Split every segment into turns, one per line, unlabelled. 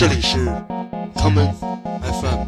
这里是 common FM。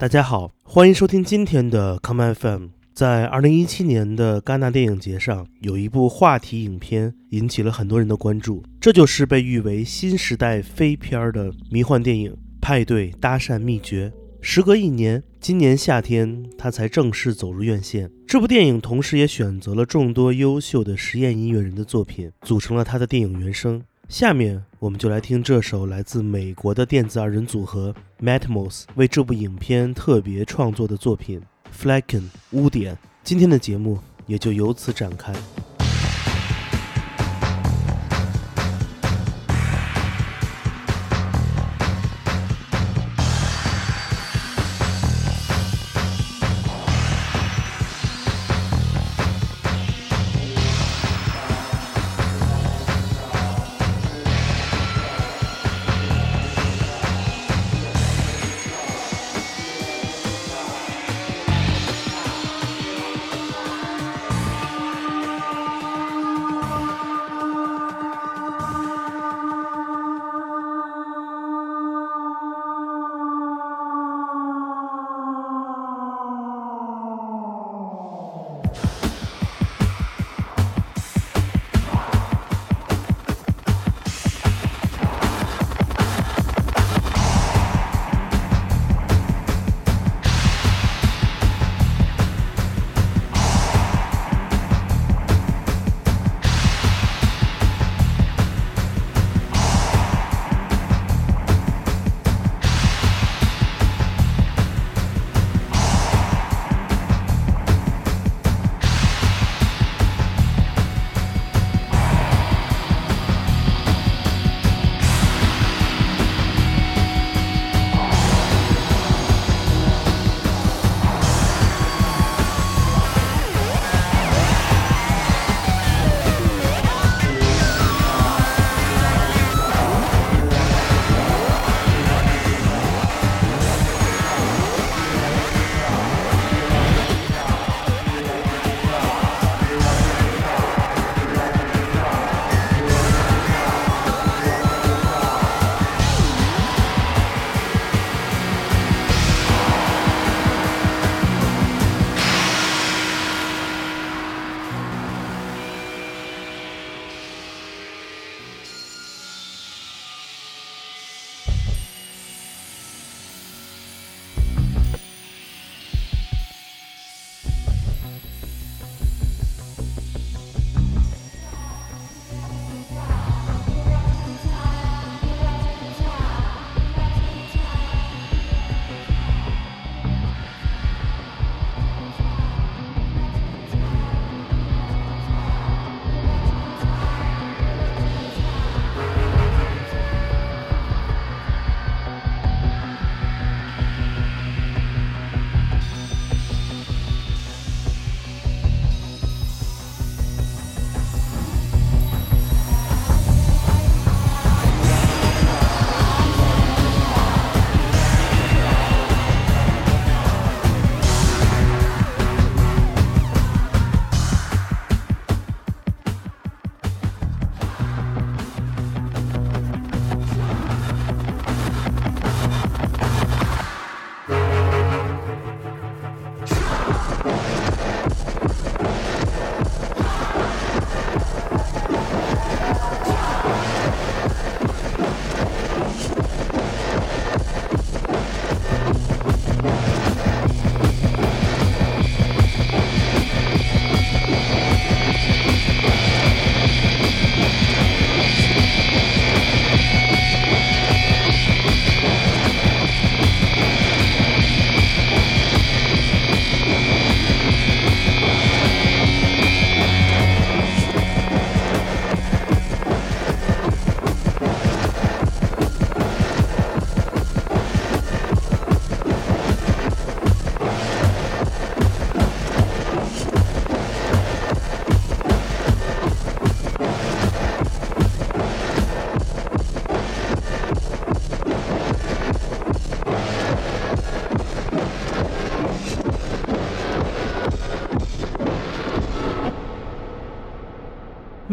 大家好，欢迎收听今天的 common FM。在二零一七年的戛纳电影节上，有一部话题影片引起了很多人的关注，这就是被誉为新时代飞片儿的迷幻电影《派对搭讪秘诀》。时隔一年，今年夏天他才正式走入院线。这部电影同时也选择了众多优秀的实验音乐人的作品，组成了他的电影原声。下面我们就来听这首来自美国的电子二人组合 Matmos 为这部影片特别创作的作品。Flecken 污点，今天的节目也就由此展开。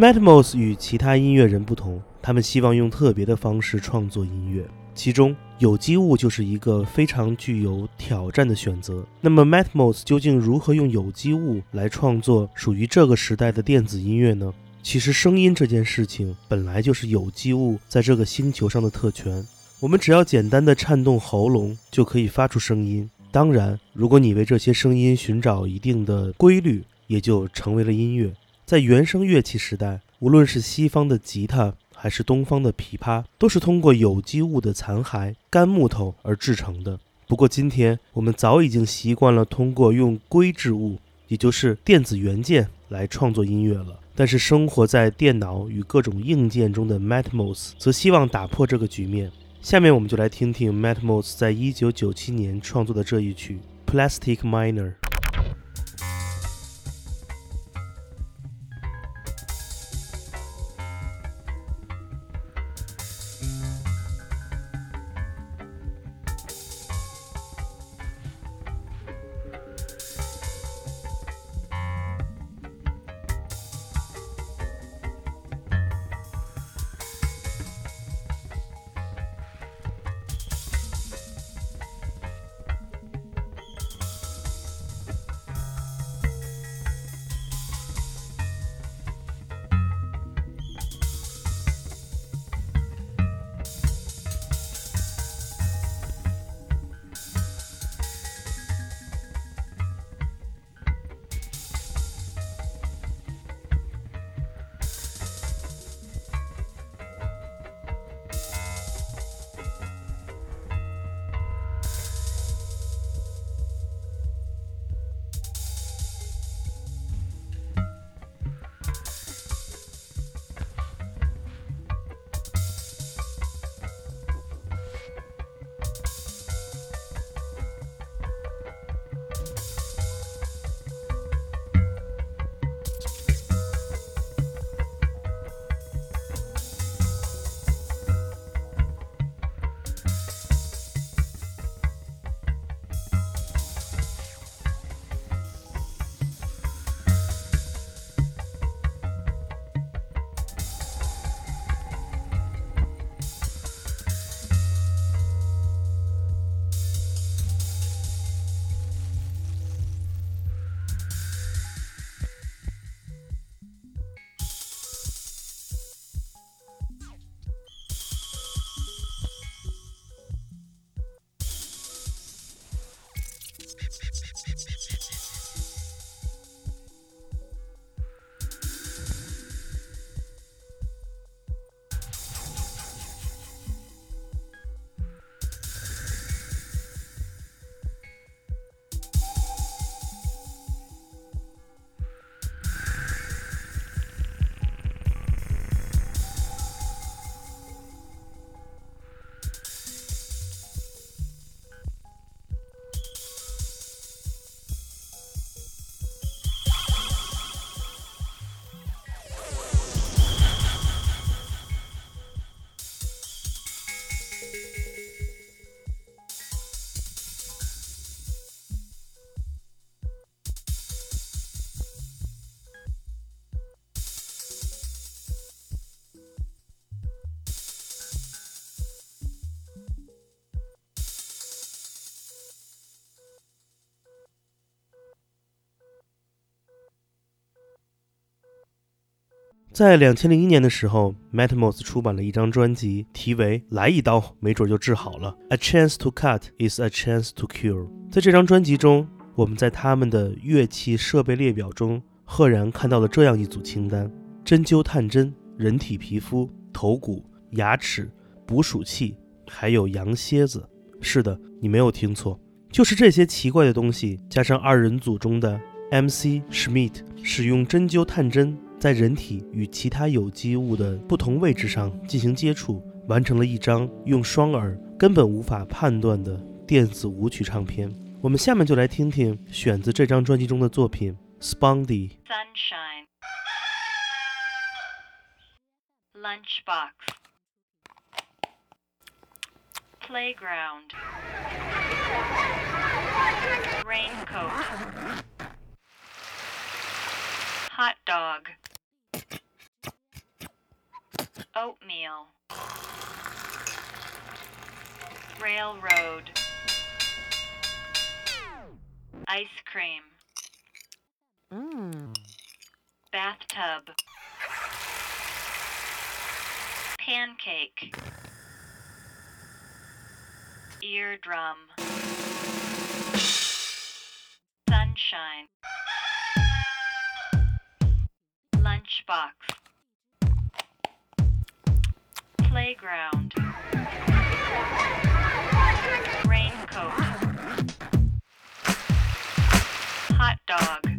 Matmos 与其他音乐人不同，他们希望用特别的方式创作音乐，其中有机物就是一个非常具有挑战的选择。那么 Matmos 究竟如何用有机物来创作属于这个时代的电子音乐呢？其实，声音这件事情本来就是有机物在这个星球上的特权。我们只要简单的颤动喉咙，就可以发出声音。当然，如果你为这些声音寻找一定的规律，也就成为了音乐。在原声乐器时代，无论是西方的吉他还是东方的琵琶，都是通过有机物的残骸、干木头而制成的。不过，今天我们早已经习惯了通过用硅质物，也就是电子元件来创作音乐了。但是，生活在电脑与各种硬件中的 Matmos 则希望打破这个局面。下面，我们就来听听 Matmos 在一九九七年创作的这一曲《Plastic Miner》。在两千零一年的时候，Matmos 出版了一张专辑，题为《来一刀，没准就治好了》。A chance to cut is a chance to cure。在这张专辑中，我们在他们的乐器设备列表中，赫然看到了这样一组清单：针灸探针、人体皮肤、头骨、牙齿、捕鼠器，还有羊蝎子。是的，你没有听错，就是这些奇怪的东西，加上二人组中的 MC Schmidt 使用针灸探针。在人体与其他有机物的不同位置上进行接触，完成了一张用双耳根本无法判断的电子舞曲唱片。我们下面就来听听选自这张专辑中的作品《Spondy》。
Sunshine. Lunchbox. Playground. Raincoat. Hot dog. Oatmeal. Railroad. Ice cream. Mmm. Bathtub. Pancake. Eardrum. Sunshine. Lunchbox. Playground. Raincoat. Hot dog.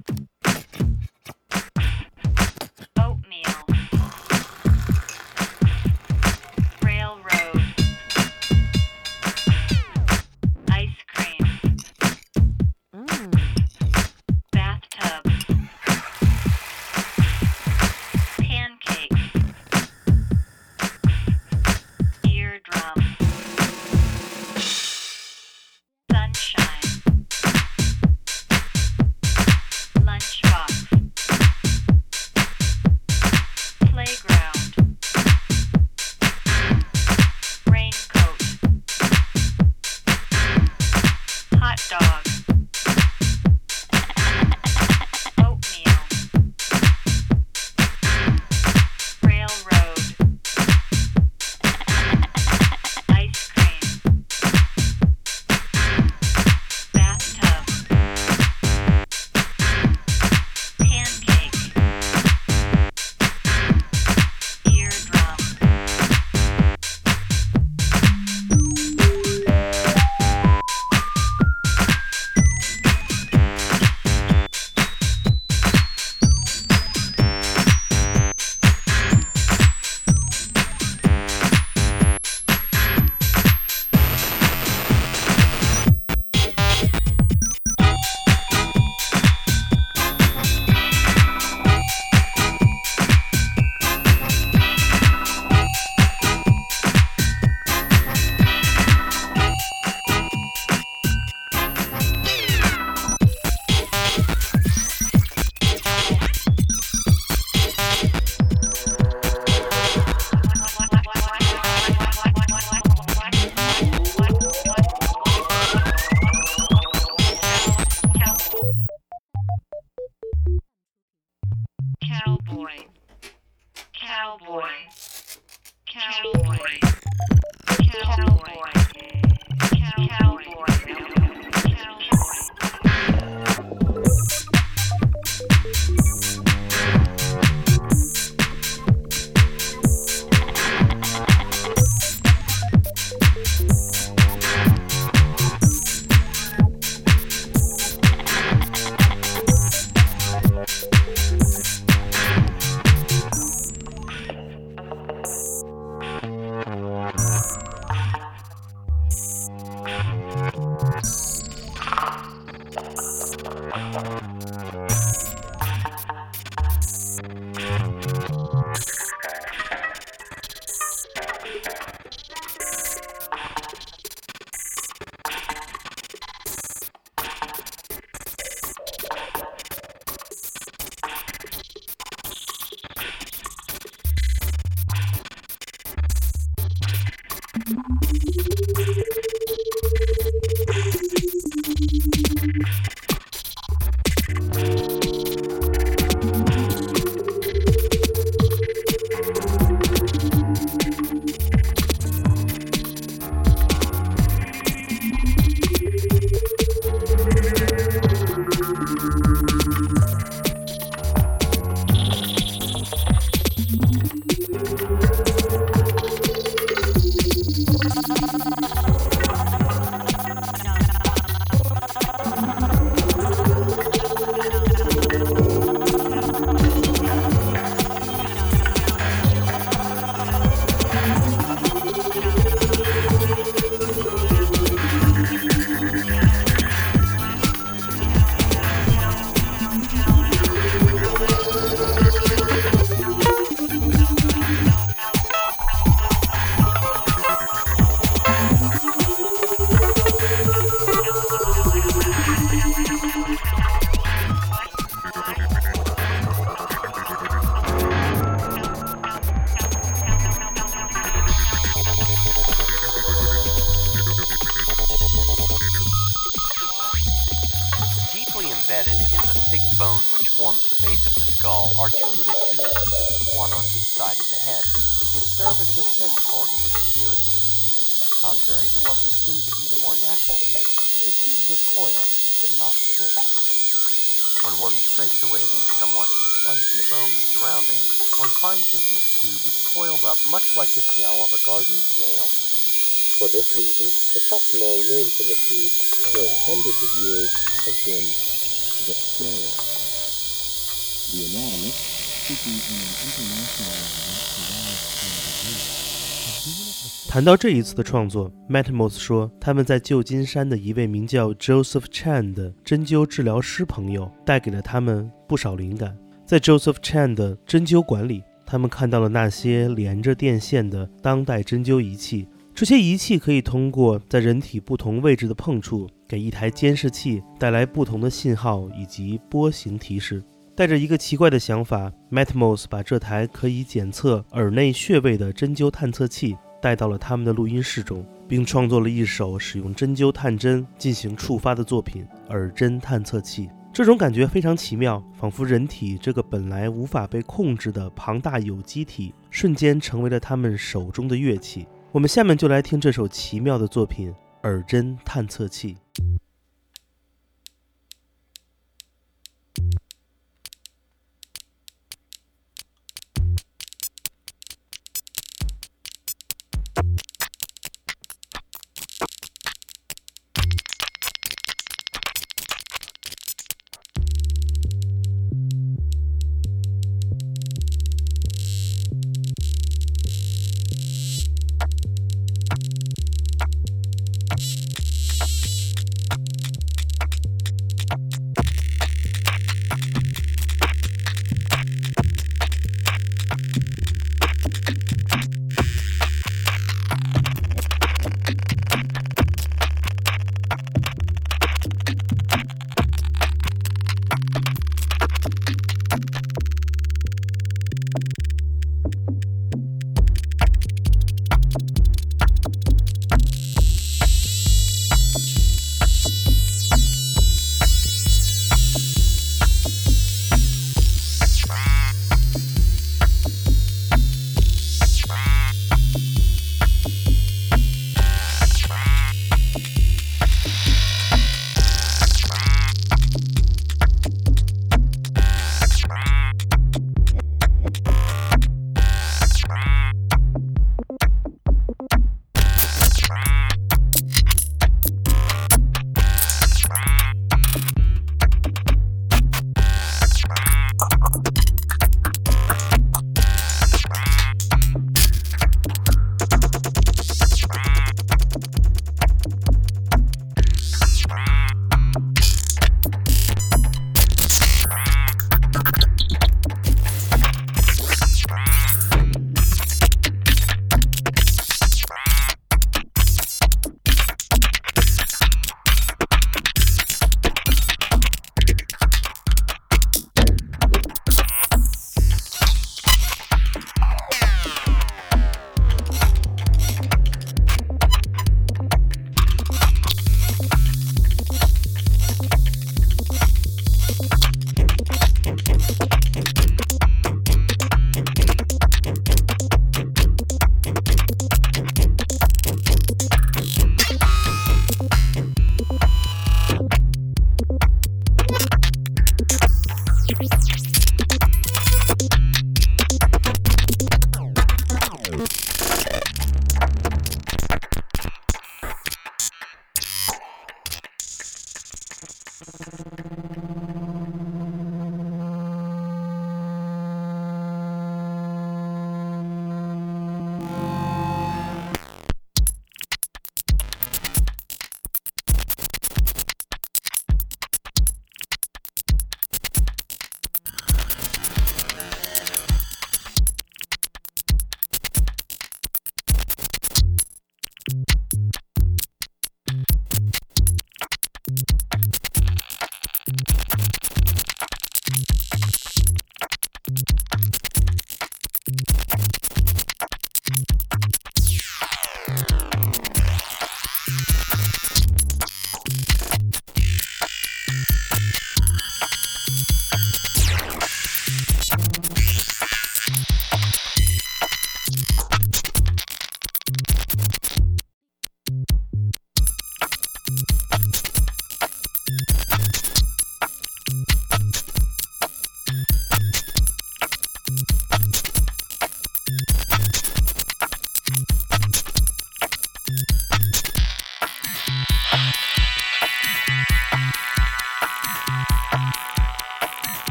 surrounding, one finds that each tube is coiled up much like the shell of a garden snail. For this reason, the customary name for the tube during hundreds of years has been the snail.
The anatomist, speaking in an international language derived from the Greek, has given us the
谈到这一次的创作，Matmos 说，他们在旧金山的一位名叫 Joseph Chan 的针灸治疗师朋友带给了他们不少灵感。 在 Joseph Chan 的针灸馆里，他们看到了那些连着电线的当代针灸仪器。这些仪器可以通过在人体不同位置的碰触，给一台监视器带来不同的信号以及波形提示。带着一个奇怪的想法，Matmos 把这台可以检测耳内穴位的针灸探测器带到了他们的录音室中，并创作了一首使用针灸探针进行触发的作品——耳针探测器。这种感觉非常奇妙，仿佛人体这个本来无法被控制的庞大有机体，瞬间成为了他们手中的乐器。我们下面就来听这首奇妙的作品《耳针探测器》。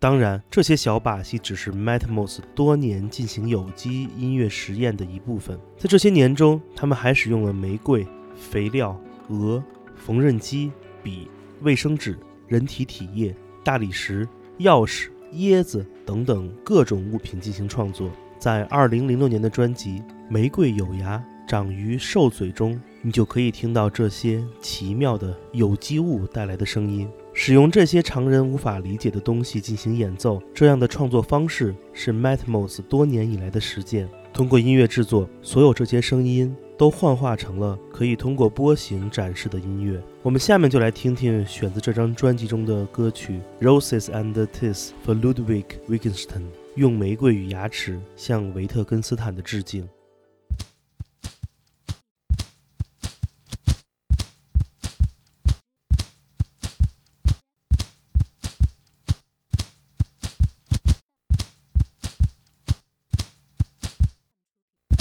当然，这些小把戏只是 Matmos 多年进行有机音乐实验的一部分。在这些年中，他们还使用了玫瑰、肥料、鹅、缝纫机、笔、卫生纸、人体体液、大理石、钥匙、椰子等等各种物品进行创作。在2006年的专辑《玫瑰有芽长于兽嘴》中，你就可以听到这些奇妙的有机物带来的声音。使用这些常人无法理解的东西进行演奏，这样的创作方式是 Matmos 多年以来的实践。通过音乐制作，所有这些声音都幻化成了可以通过波形展示的音乐。我们下面就来听听选自这张专辑中的歌曲《Roses and Teeth for Ludwig Wittgenstein》，用玫瑰与牙齿向维特根斯坦的致敬。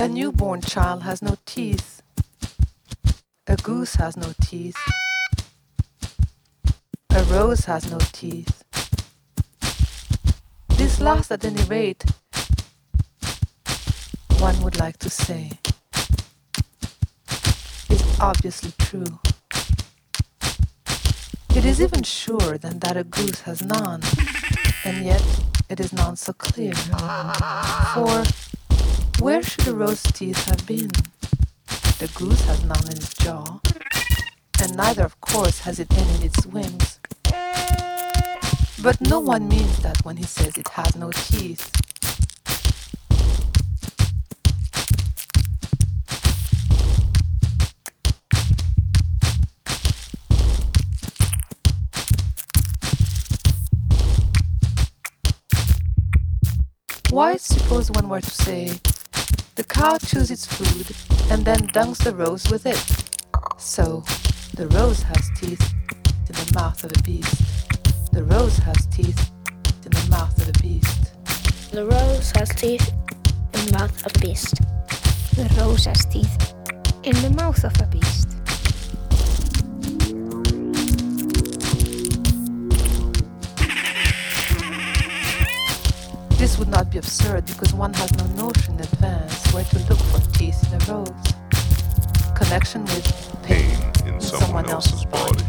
A newborn child has no teeth. A goose has no teeth. A rose has no teeth. This last, at any rate, one would like to say, is obviously true. It is even surer than that a goose has none, and yet it is none so clear. For where should the rose teeth have been? The goose has none in its jaw, and neither, of course, has it any in its wings. But no one means that when he says it has no teeth. Why, suppose one were to say, the cow chews its food and then dunks the rose with it. So, the rose has teeth in the mouth of a beast. The rose has teeth in the mouth of a beast.
The rose has teeth in the mouth of a beast.
The rose has teeth in the mouth of a beast.
Would not be absurd because one has no notion in advance where to look for teeth in a rose. Connection with pain,
pain in someone else's body.
Zusammenhang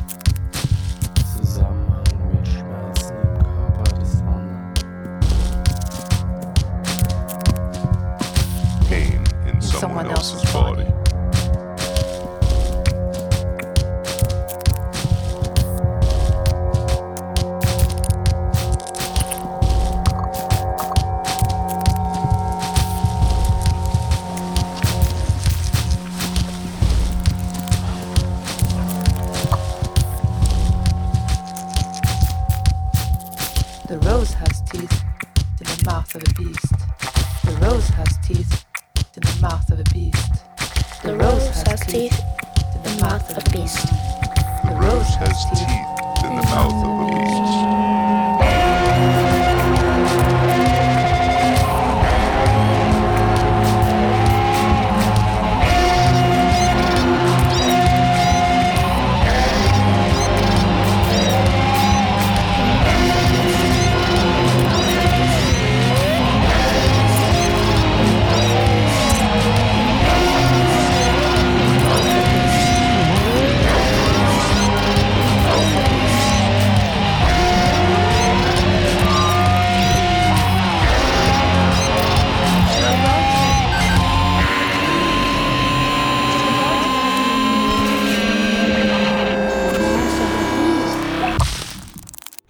mouth of a beast. The rose has teeth in the mouth of a beast.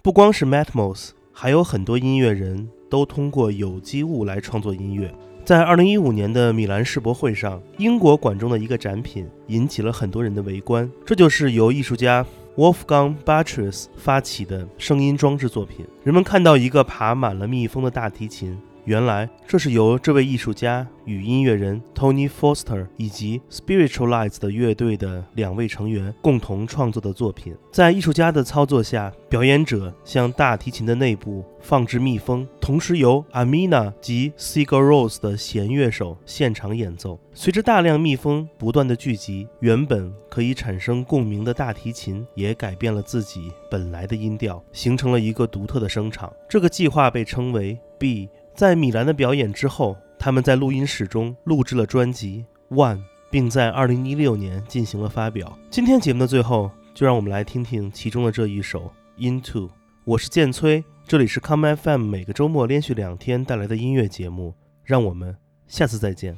不光是 Matmos，还有很多音乐人都通过有机物来创作音乐。在二零一五年的米兰世博会上，英国馆中的一个展品引起了很多人的围观，这就是由艺术家 Wolfgang Batters 发起的声音装置作品。人们看到一个爬满了蜜蜂的大提琴，原来这是由这位艺术家与音乐人 Tony Foster 以及 Spiritualize 的乐队的两位成员共同创作的作品。在艺术家的操作下，表演者向大提琴的内部放置蜜蜂，同时由 Amina 及 Sigur Rós 的弦乐手现场演奏。随着大量蜜蜂不断的聚集，原本可以产生共鸣的大提琴也改变了自己本来的音调，形成了一个独特的声场。这个计划被称为 B。在米兰的表演之后，他们在录音室中录制了专辑《One》，并在2016年进行了发表。今天节目的最后，就让我们来听听其中的这一首《Into》。我是剑崔，这里是 Come FM 每个周末连续两天带来的音乐节目。让我们下次再见。